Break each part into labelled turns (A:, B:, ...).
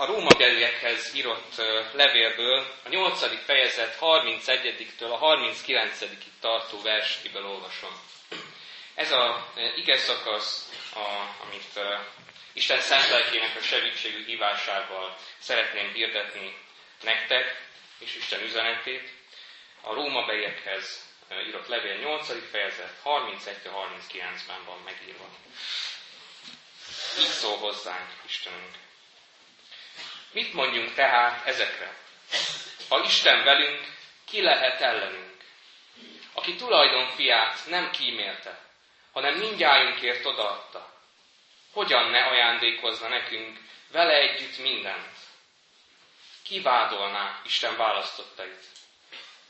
A: a rómabeliekhez írott levélből a 8. fejezet 31-től a 39-ig tartó verséből olvasom. Ez a ige szakasz, a, amit Isten szent lelkének a segítségű hívásával szeretném hirdetni nektek, és Isten üzenetét. A rómabeliekhez írott levél 8. fejezet 31-39-ben van megírva. Így szól hozzánk Istenünk. Mit mondjunk tehát ezekre? Ha Isten velünk, ki lehet ellenünk? Aki tulajdon fiát nem kímélte, hanem mindjájunkért odaadta. Hogyan ne ajándékozna nekünk vele együtt mindent? Ki vádolná Isten választottait?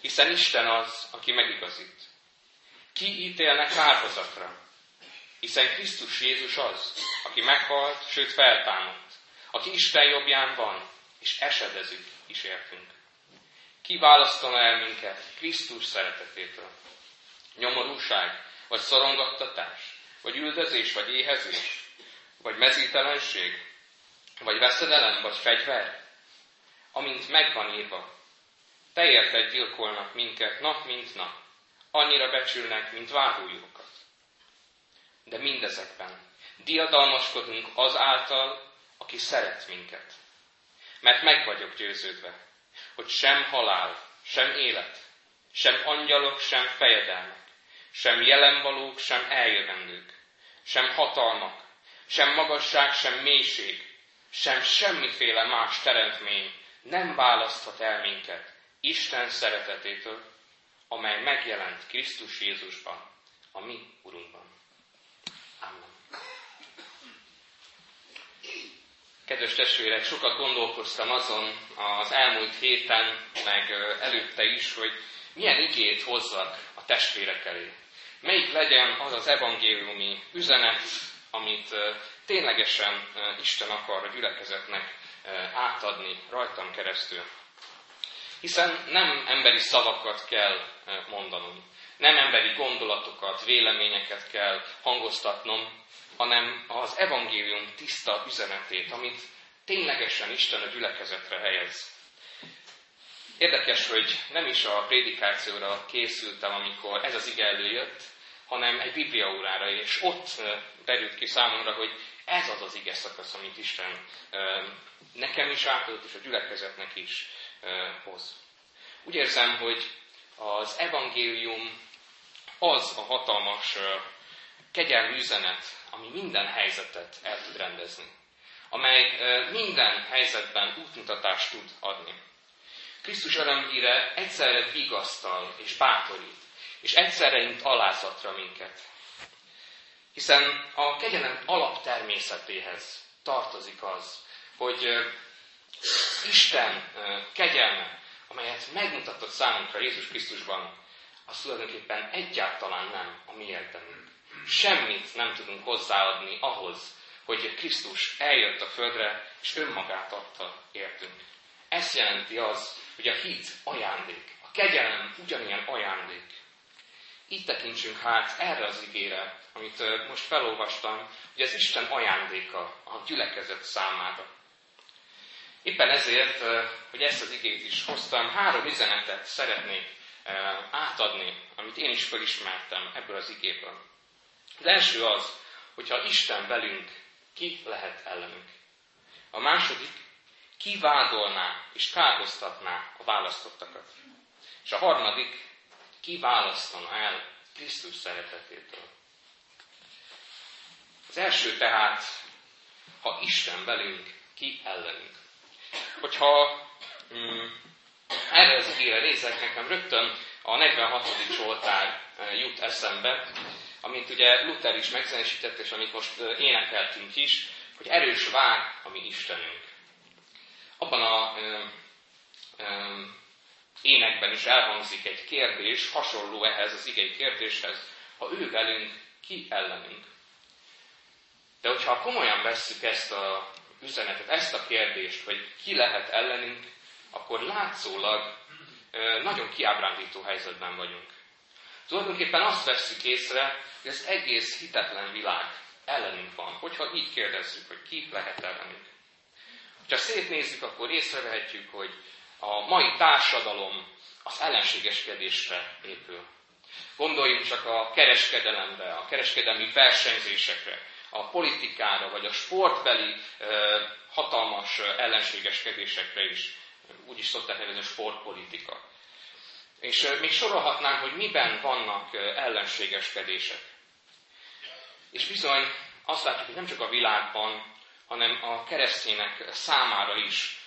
A: Hiszen Isten az, aki megigazít. Ki ítélne kárhozatra? Hiszen Krisztus Jézus az, aki meghalt, sőt feltámadt aki Isten jobbján van, és esedezik is értünk. Ki választana el minket Krisztus szeretetétől? Nyomorúság, vagy szorongattatás, vagy üldözés, vagy éhezés, vagy mezítelenség, vagy veszedelem, vagy fegyver? Amint megvan írva, te érted gyilkolnak minket nap mint nap, annyira becsülnek, mint váduljókat. De mindezekben diadalmaskodunk az által, aki szeret minket. Mert meg vagyok győződve, hogy sem halál, sem élet, sem angyalok, sem fejedelmek, sem jelenvalók, sem eljövendők, sem hatalmak, sem magasság, sem mélység, sem semmiféle más teremtmény nem választhat el minket Isten szeretetétől, amely megjelent Krisztus Jézusban, a mi Urunkban. Kedves testvérek, sokat gondolkoztam azon az elmúlt héten, meg előtte is, hogy milyen igét hozzak a testvérek elé. Melyik legyen az az evangéliumi üzenet, amit ténylegesen Isten akar a gyülekezetnek átadni rajtam keresztül. Hiszen nem emberi szavakat kell mondanom, nem emberi gondolatokat, véleményeket kell hangoztatnom, hanem az evangélium tiszta üzenetét, amit ténylegesen Isten a gyülekezetre helyez. Érdekes, hogy nem is a prédikációra készültem, amikor ez az ige előjött, hanem egy bibliaórára, és ott derült ki számomra, hogy ez az az ige szakasz, amit Isten nekem is átadott, és a gyülekezetnek is hoz. Úgy érzem, hogy az evangélium az a hatalmas kegyelmű üzenet, ami minden helyzetet el tud rendezni, amely minden helyzetben útmutatást tud adni. Krisztus örömhíre egyszerre vigasztal és bátorít, és egyszerre int alázatra minket. Hiszen a kegyelem alaptermészetéhez tartozik az, hogy Isten kegyelme, amelyet megmutatott számunkra Jézus Krisztusban, az tulajdonképpen egyáltalán nem a mi érdemünk semmit nem tudunk hozzáadni ahhoz, hogy Krisztus eljött a földre, és önmagát adta értünk. Ez jelenti az, hogy a hit ajándék, a kegyelem ugyanilyen ajándék. Így tekintsünk hát erre az igére, amit most felolvastam, hogy ez Isten ajándéka a gyülekezet számára. Éppen ezért, hogy ezt az igét is hoztam, három üzenetet szeretnék átadni, amit én is felismertem ebből az igéből. Az első az, hogyha Isten velünk, ki lehet ellenünk. A második, ki vádolná és kárhoztatná a választottakat. És a harmadik, ki választana el Krisztus szeretetétől. Az első tehát, ha Isten velünk, ki ellenünk. Hogyha mm, erre az igére nézek, nekem rögtön a 46. Zsoltár eh, jut eszembe, amit ugye Luther is megzenesített, és amit most énekeltünk is, hogy erős vár a mi Istenünk. Abban a ö, ö, énekben is elhangzik egy kérdés, hasonló ehhez az igei kérdéshez, ha ő velünk, ki ellenünk. De hogyha komolyan vesszük ezt a üzenetet, ezt a kérdést, hogy ki lehet ellenünk, akkor látszólag nagyon kiábrándító helyzetben vagyunk. Tulajdonképpen azt vesszük észre, hogy az egész hitetlen világ ellenünk van, hogyha így kérdezzük, hogy ki lehet ellenünk. Ha szétnézzük, akkor észrevehetjük, hogy a mai társadalom az ellenségeskedésre épül. Gondoljunk csak a kereskedelemre, a kereskedelmi versenyzésekre, a politikára, vagy a sportbeli hatalmas ellenségeskedésekre is. Úgy is szokták nevezni sportpolitika. És még sorolhatnám, hogy miben vannak ellenségeskedések. És bizony azt látjuk, hogy nem csak a világban, hanem a keresztények számára is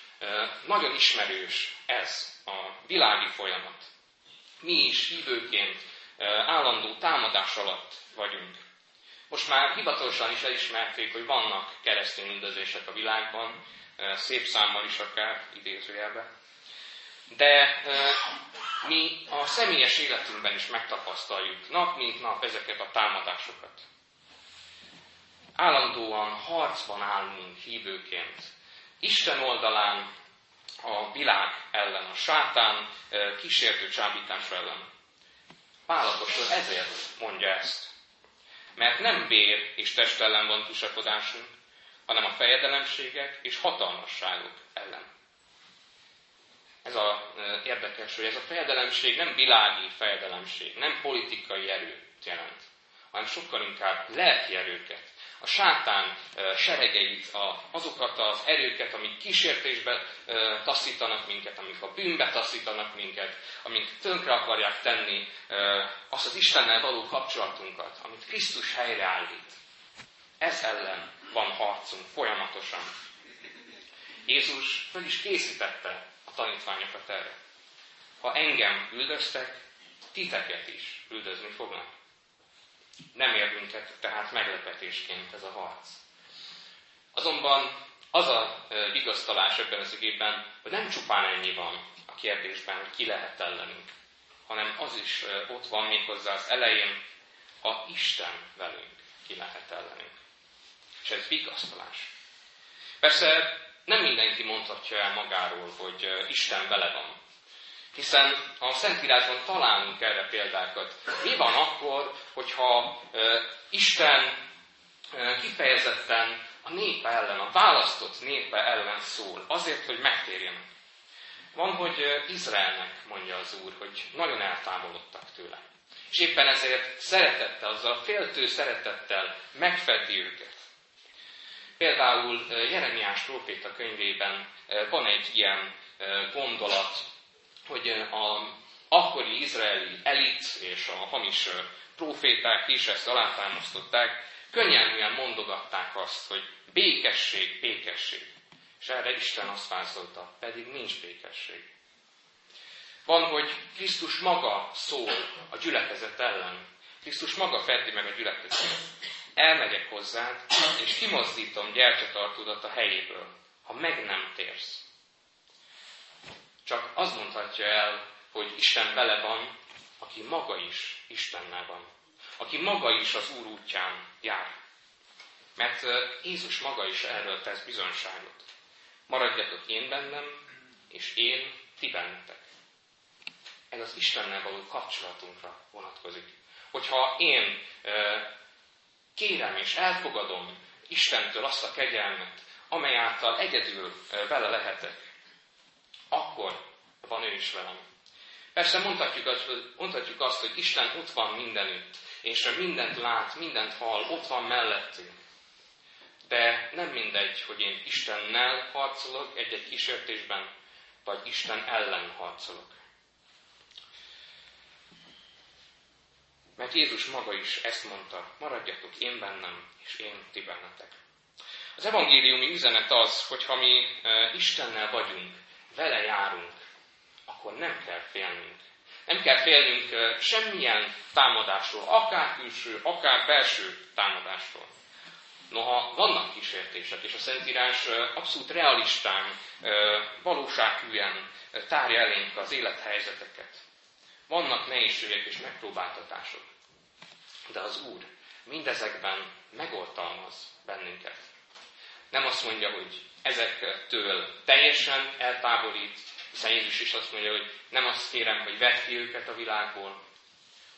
A: nagyon ismerős ez a világi folyamat. Mi is hívőként állandó támadás alatt vagyunk. Most már hivatalosan is elismerték, hogy vannak keresztény üldözések a világban, szép számmal is akár idézőjelben. De mi a személyes életünkben is megtapasztaljuk nap mint nap ezeket a támadásokat. Állandóan harcban állunk hívőként. Isten oldalán a világ ellen, a sátán kísértő csábítása ellen. Pálapostól ezért mondja ezt. Mert nem vér és test ellen van tusakodásunk, hanem a fejedelemségek és hatalmasságok ellen. Ez a érdekes, hogy ez a fejedelemség nem világi fejedelemség, nem politikai erőt jelent, hanem sokkal inkább lelki erőket, a sátán seregeit, azokat az erőket, amik kísértésbe taszítanak minket, amik a bűnbe taszítanak minket, amik tönkre akarják tenni azt az Istennel való kapcsolatunkat, amit Krisztus helyreállít. Ez ellen van harcunk folyamatosan. Jézus föl is készítette a tanítványokat erre. Ha engem üldöztek, titeket is üldözni fognak. Nem ér tehát meglepetésként ez a harc. Azonban az a vigasztalás ebben az igében, hogy nem csupán ennyi van a kérdésben, hogy ki lehet ellenünk, hanem az is ott van méghozzá az elején, ha Isten velünk ki lehet ellenünk. És ez vigasztalás. Persze nem mindenki mondhatja el magáról, hogy Isten vele van. Hiszen a Szentírásban találunk erre példákat. Mi van akkor, hogyha Isten kifejezetten a népe ellen, a választott népe ellen szól, azért, hogy megtérjenek? Van, hogy Izraelnek mondja az Úr, hogy nagyon eltávolodtak tőle. És éppen ezért szeretettel, azzal féltő szeretettel megfedi őket. Például Jeremiás próféta könyvében van egy ilyen gondolat, hogy a akkori izraeli elit és a hamis proféták is ezt alátámasztották, könnyelműen mondogatták azt, hogy békesség, békesség. És erre Isten azt vázolta, pedig nincs békesség. Van, hogy Krisztus maga szól a gyülekezet ellen. Krisztus maga fedi meg a gyülekezetet. Elmegyek hozzád, és kimozdítom gyertyatartódat a helyéből, ha meg nem térsz. Csak az mondhatja el, hogy Isten vele van, aki maga is Istennel van. Aki maga is az Úr útján jár. Mert Jézus maga is erről tesz bizonyságot. Maradjatok én bennem, és én ti bennetek. Ez az Istennel való kapcsolatunkra vonatkozik. Hogyha én kérem és elfogadom Istentől azt a kegyelmet, amely által egyedül vele lehetek, akkor van ő is velem. Persze mondhatjuk azt, mondhatjuk azt, hogy Isten ott van mindenütt, és mindent lát, mindent hall, ott van mellettünk. De nem mindegy, hogy én Istennel harcolok egy-egy kísértésben, vagy Isten ellen harcolok. Mert Jézus maga is ezt mondta, maradjatok én bennem, és én ti bennetek. Az evangéliumi üzenet az, hogy ha mi Istennel vagyunk, vele járunk, akkor nem kell félnünk. Nem kell félnünk semmilyen támadásról, akár külső, akár belső támadásról. Noha vannak kísértések, és a Szentírás abszolút realistán, valósághűen tárja elénk az élethelyzeteket. Vannak nehézségek és megpróbáltatások. De az Úr mindezekben megoltalmaz bennünket. Nem azt mondja, hogy ezektől teljesen eltávolít, hiszen Jézus is azt mondja, hogy nem azt kérem, hogy vedd ki őket a világból,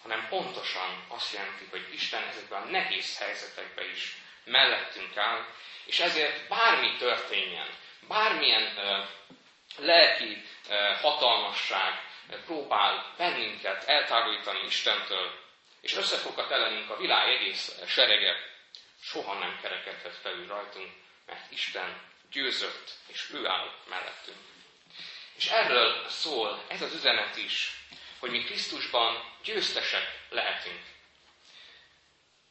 A: hanem pontosan azt jelenti, hogy Isten ezekben a nehéz helyzetekben is mellettünk áll, és ezért bármi történjen, bármilyen lelki hatalmasság próbál bennünket eltávolítani Istentől, és összefoghat ellenünk a világ egész serege, soha nem kerekedhet felül rajtunk, mert Isten győzött, és ő áll mellettünk. És erről szól ez az üzenet is, hogy mi Krisztusban győztesek lehetünk.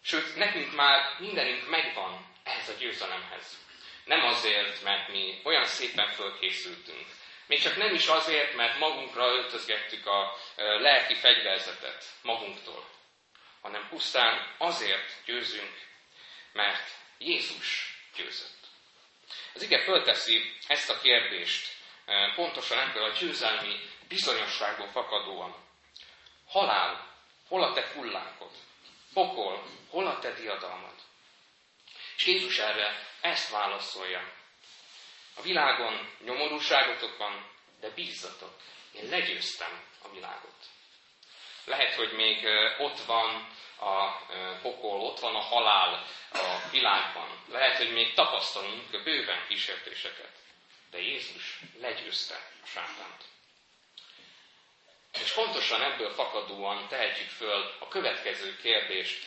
A: Sőt, nekünk már mindenünk megvan ehhez a győzelemhez. Nem azért, mert mi olyan szépen fölkészültünk. Még csak nem is azért, mert magunkra öltözgettük a lelki fegyverzetet magunktól, hanem pusztán azért győzünk, mert Jézus győzött. Az ige fölteszi ezt a kérdést pontosan ebből a győzelmi bizonyosságból fakadóan. Halál, hol a te fullákod? Pokol, hol a te diadalmad? És Jézus erre ezt válaszolja. A világon nyomorúságotok van, de bízzatok, én legyőztem a világot. Lehet, hogy még ott van a pokol, ott van a halál a világban. Lehet, hogy még tapasztalunk bőven kísértéseket. De Jézus legyőzte a sátánt. És pontosan ebből fakadóan tehetjük föl a következő kérdést.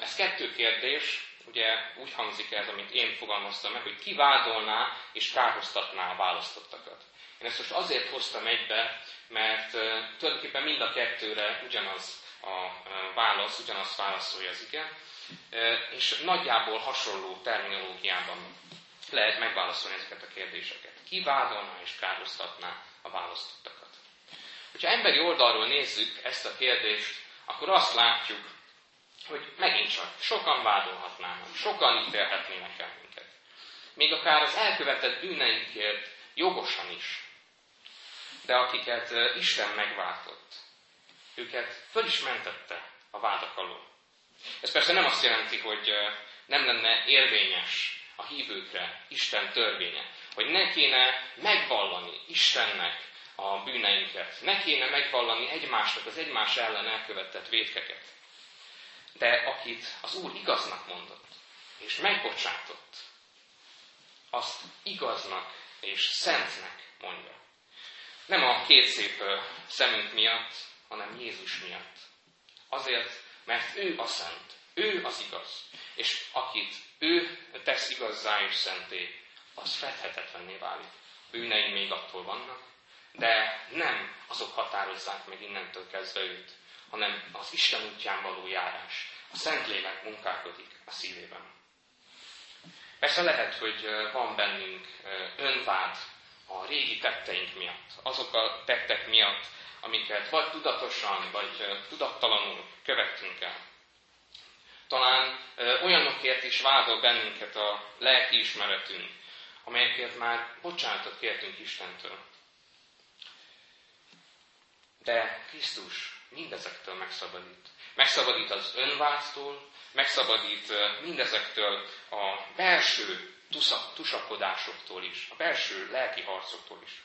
A: Ez kettő kérdés, ugye úgy hangzik ez, amit én fogalmaztam meg, hogy ki vádolná és kárhoztatná a választottakat. Én ezt most azért hoztam egybe, mert tulajdonképpen mind a kettőre ugyanaz a válasz, ugyanazt válaszolja az igen, és nagyjából hasonló terminológiában lehet megválaszolni ezeket a kérdéseket. Ki vádolná és kárhoztatná a választottakat? Hogyha emberi oldalról nézzük ezt a kérdést, akkor azt látjuk, hogy megint csak sokan vádolhatnának, sokan ítélhetnének el minket. Még akár az elkövetett bűneinkért jogosan is. De akiket Isten megváltott, őket föl is mentette a vádak alól. Ez persze nem azt jelenti, hogy nem lenne érvényes a hívőkre Isten törvénye, hogy ne kéne megvallani Istennek a bűneinket, ne kéne megvallani egymásnak az egymás ellen elkövetett védkeket. De akit az Úr igaznak mondott, és megbocsátott, azt igaznak és szentnek mondja. Nem a két szép szemünk miatt, hanem Jézus miatt. Azért, mert ő a szent, ő az igaz. És akit ő tesz igazzá és szenté, az fedhetetlenné válik. Bűnei még attól vannak, de nem azok határozzák meg innentől kezdve őt, hanem az Isten útján való járás. A Szentlélek munkálkodik a szívében. Persze lehet, hogy van bennünk önvád a régi tetteink miatt, azok a tettek miatt, amiket vagy tudatosan, vagy tudattalanul követtünk el. Talán olyanokért is vádol bennünket a lelki ismeretünk, amelyekért már bocsánatot kértünk Istentől. De Krisztus mindezektől megszabadít. Megszabadít az önváztól, megszabadít mindezektől a belső tusakodásoktól is, a belső lelki harcoktól is.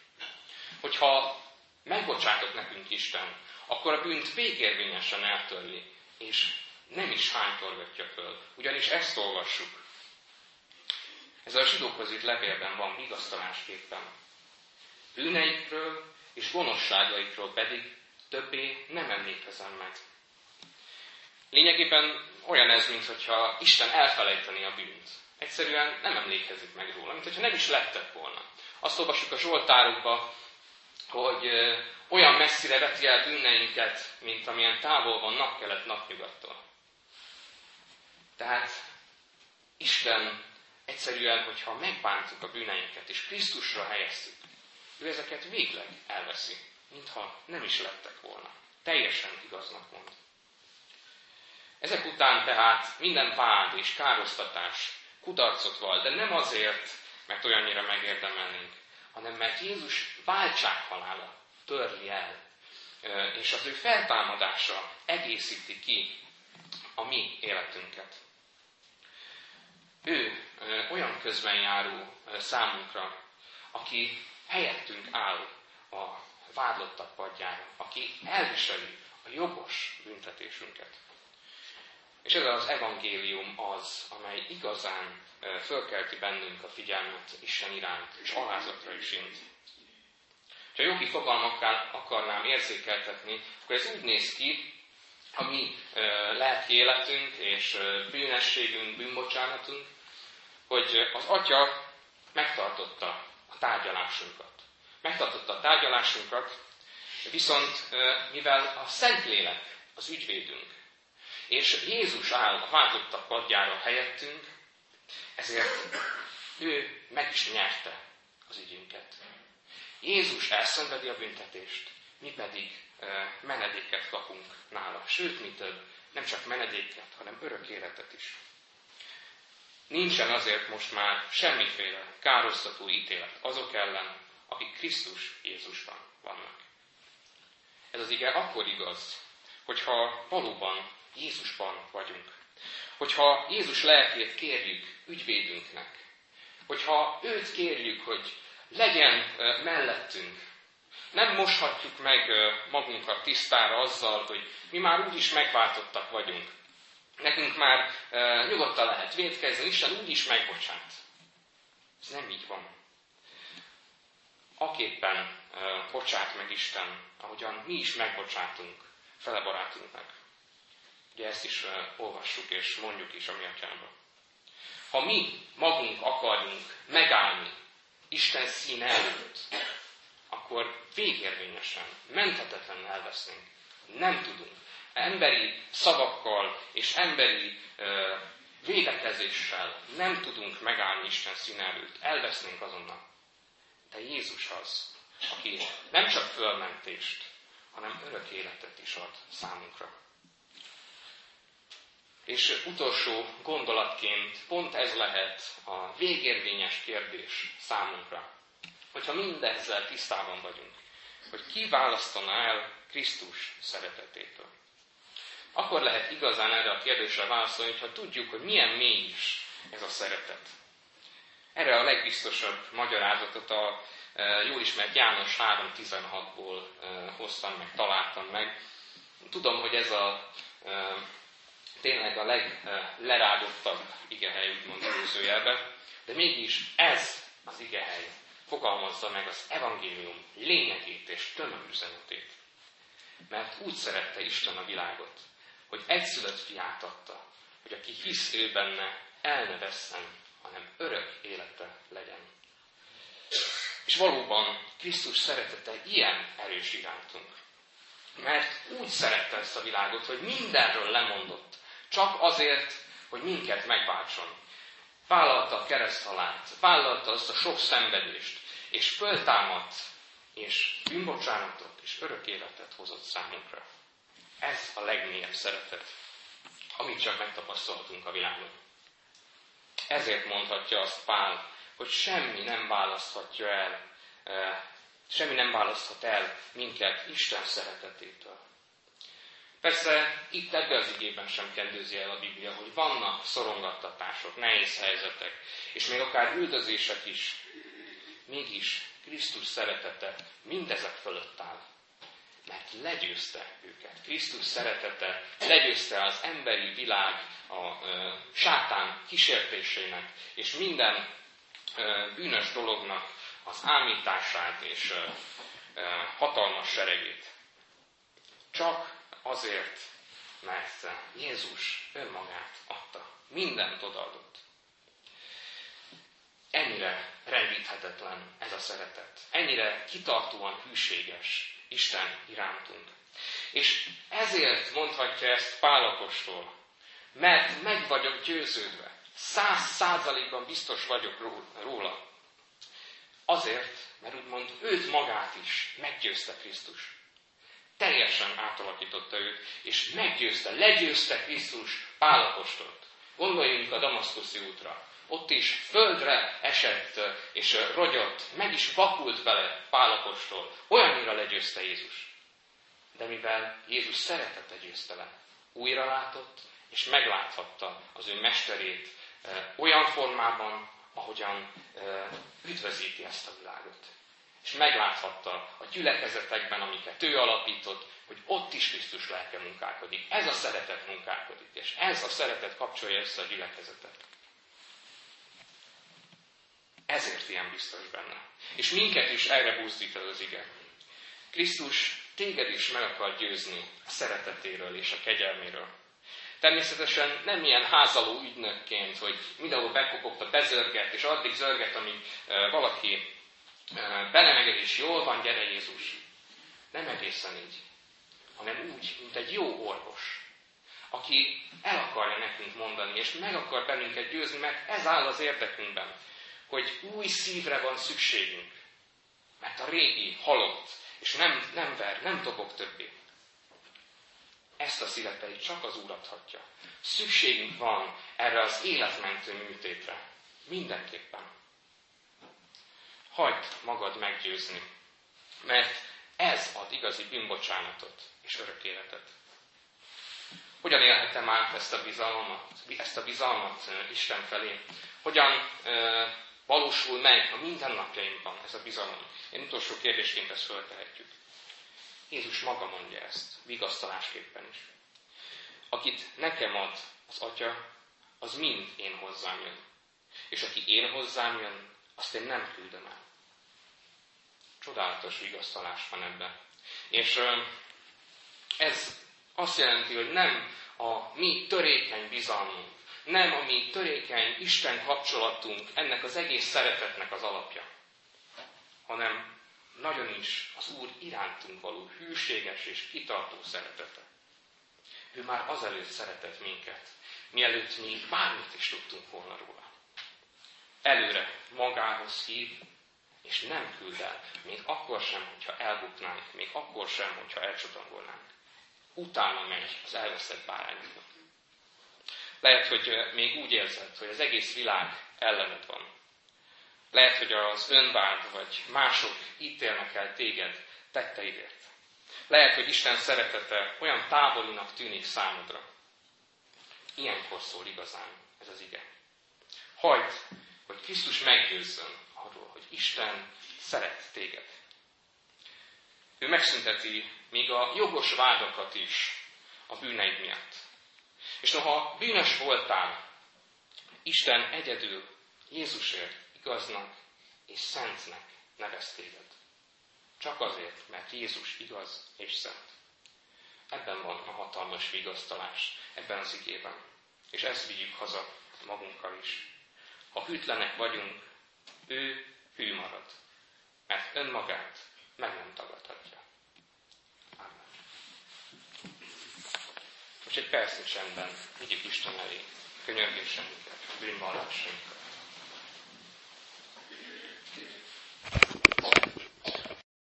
A: Hogyha megbocsátott nekünk Isten, akkor a bűnt végérvényesen eltörli, és nem is hánytorgatja föl. Ugyanis ezt olvassuk. Ez a zsidókhoz itt levélben van vigasztalásképpen. Bűneikről és gonoszságaikról pedig többé nem emlékezem meg. Lényegében olyan ez, mintha Isten elfelejteni a bűnt. Egyszerűen nem emlékezik meg róla, mintha nem is lettek volna. Azt olvassuk a Zsoltárokba, hogy olyan messzire veti el bűneinket, mint amilyen távol van napkelet napnyugattól. Tehát Isten egyszerűen, hogyha megbántuk a bűneinket, és Krisztusra helyeztük, ő ezeket végleg elveszi, mintha nem is lettek volna. Teljesen igaznak mond. Ezek után tehát minden vád és károsztatás kudarcot val, de nem azért, mert olyannyira megérdemelnénk, hanem mert Jézus váltsághalála törli el, és az ő feltámadása egészíti ki a mi életünket. Ő olyan közben járó számunkra, aki helyettünk áll a vádlottak padjára, aki elviseli a jogos büntetésünket. És ez az evangélium az, amely igazán fölkelti bennünk a figyelmet Isten iránt, és alázatra is int. Ha jogi fogalmakkal akarnám érzékeltetni, akkor ez úgy néz ki, a mi lelki életünk és bűnességünk, bűnbocsánatunk, hogy az Atya megtartotta a tárgyalásunkat. Megtartotta a tárgyalásunkat, viszont mivel a Szentlélek az ügyvédünk, és Jézus áll a váltottak padjára helyettünk, ezért ő meg is nyerte az ügyünket. Jézus elszenvedi a büntetést, mi pedig menedéket kapunk nála. Sőt, mi több, nem csak menedéket, hanem örök életet is. Nincsen azért most már semmiféle károsztató ítélet azok ellen, akik Krisztus Jézusban vannak. Ez az ige akkor igaz, hogyha valóban Jézusban vagyunk. Hogyha Jézus lelkét kérjük ügyvédünknek. Hogyha őt kérjük, hogy legyen mellettünk. Nem moshatjuk meg magunkat tisztára azzal, hogy mi már úgyis megváltottak vagyunk. Nekünk már nyugodtan lehet védkezni, Isten úgyis megbocsát. Ez nem így van. Aképpen bocsát meg Isten, ahogyan mi is megbocsátunk fele barátunknak. Ugye ezt is olvassuk és mondjuk is a mi atyámban. Ha mi magunk akarjunk megállni Isten szín előtt, akkor végérvényesen, menthetetlenül elvesznénk. Nem tudunk. Emberi szavakkal és emberi védekezéssel nem tudunk megállni Isten szín előtt. Elvesznénk azonnal. De Jézus az, aki nem csak fölmentést, hanem örök életet is ad számunkra. És utolsó gondolatként pont ez lehet a végérvényes kérdés számunkra. Hogyha mindezzel tisztában vagyunk, hogy ki választana el Krisztus szeretetétől. Akkor lehet igazán erre a kérdésre válaszolni, hogyha tudjuk, hogy milyen mély is ez a szeretet. Erre a legbiztosabb magyarázatot a e, jól ismert János 3.16-ból e, hoztam meg, találtam meg. Tudom, hogy ez a e, tényleg a leglerádottabb igehely, úgymond előzőjelben, de mégis ez az igehely fogalmazza meg az evangélium lényegét és tömegüzenetét. Mert úgy szerette Isten a világot, hogy egyszülött fiát adta, hogy aki hisz ő benne, el ne vesszen, hanem örök élete legyen. És valóban Krisztus szeretete ilyen erős irántunk. Mert úgy szerette ezt a világot, hogy mindenről lemondott, csak azért, hogy minket megváltson. Vállalta a kereszthalált, vállalta azt a sok szenvedést, és föltámadt, és bűnbocsánatot és örök életet hozott számunkra. Ez a legmélyebb szeretet, amit csak megtapasztalhatunk a világon. Ezért mondhatja azt Pál, hogy semmi nem választhatja el, eh, semmi nem választhat el minket Isten szeretetétől. Persze itt ebben az igében sem kendőzi el a Biblia, hogy vannak szorongattatások, nehéz helyzetek, és még akár üldözések is. Mégis Krisztus szeretete mindezek fölött áll. Mert legyőzte őket. Krisztus szeretete legyőzte az emberi világ a ö, sátán kísértésének, és minden ö, bűnös dolognak az ámítását és ö, hatalmas seregét. Csak Azért, mert Jézus önmagát adta. Mindent odaadott. Ennyire rendíthetetlen ez a szeretet. Ennyire kitartóan hűséges Isten irántunk. És ezért mondhatja ezt Pálapostól, mert meg vagyok győződve, száz százalékban biztos vagyok róla. Azért, mert úgymond őt magát is meggyőzte Krisztus teljesen átalakította őt, és meggyőzte, legyőzte Krisztus Pálapostot. Gondoljunk a Damaszkuszi útra. Ott is földre esett és rogyott, meg is vakult vele Pálapostól. Olyannyira legyőzte Jézus. De mivel Jézus szeretete győzte le, újra látott, és megláthatta az ő mesterét olyan formában, ahogyan üdvözíti ezt a világot és megláthatta a gyülekezetekben, amiket ő alapított, hogy ott is Krisztus lelke munkálkodik. Ez a szeretet munkálkodik, és ez a szeretet kapcsolja össze a gyülekezetet. Ezért ilyen biztos benne. És minket is erre buzdít az ige. Krisztus téged is meg akar győzni a szeretetéről és a kegyelméről. Természetesen nem ilyen házaló ügynökként, hogy mindenhol bekopogta, bezörget, és addig zörget, amíg valaki belemeged, és jól van, gyere Jézus. Nem egészen így, hanem úgy, mint egy jó orvos, aki el akarja nekünk mondani, és meg akar bennünket győzni, mert ez áll az érdekünkben, hogy új szívre van szükségünk, mert a régi halott, és nem, nem ver, nem dobog többé. Ezt a szívet pedig csak az Úr adhatja. Szükségünk van erre az életmentő műtétre. Mindenképpen. Hagyd magad meggyőzni, mert ez ad igazi bűnbocsánatot és örök életet. Hogyan élhetem át ezt a bizalmat, ezt a bizalmat Isten felé? Hogyan valósul meg a mindennapjainkban ez a bizalom? Én utolsó kérdésként ezt föltehetjük. Jézus maga mondja ezt, vigasztalásképpen is. Akit nekem ad az Atya, az mind én hozzám jön. És aki én hozzám jön, azt én nem küldöm el. Csodálatos vigasztalás van ebben. És ez azt jelenti, hogy nem a mi törékeny bizalmunk, nem a mi törékeny Isten kapcsolatunk ennek az egész szeretetnek az alapja, hanem nagyon is az Úr irántunk való hűséges és kitartó szeretete. Ő már azelőtt szeretett minket, mielőtt mi bármit is tudtunk volna róla. Előre magához hív, és nem küld el, még akkor sem, hogyha elbuknánk, még akkor sem, hogyha elcsatangolnánk. Utána megy az elveszett bárányoknak. Lehet, hogy még úgy érzed, hogy az egész világ ellened van. Lehet, hogy az önvád vagy mások ítélnek el téged tetteidért. Lehet, hogy Isten szeretete olyan távolinak tűnik számodra. Ilyenkor szól igazán ez az ige. Hagyd, hogy Krisztus meggyőzzön Isten szeret téged. Ő megszünteti még a jogos vádakat is a bűneid miatt. És noha bűnös voltál, Isten egyedül Jézusért igaznak és szentnek nevez téged. Csak azért, mert Jézus igaz és szent. Ebben van a hatalmas vigasztalás, ebben az igében. És ezt vigyük haza magunkkal is. Ha hűtlenek vagyunk, ő hű marad, mert önmagát meg nem tagadhatja. Amen. Most egy persze csendben vigyük Isten elé könyörgéseinket, bűnvallásainkat.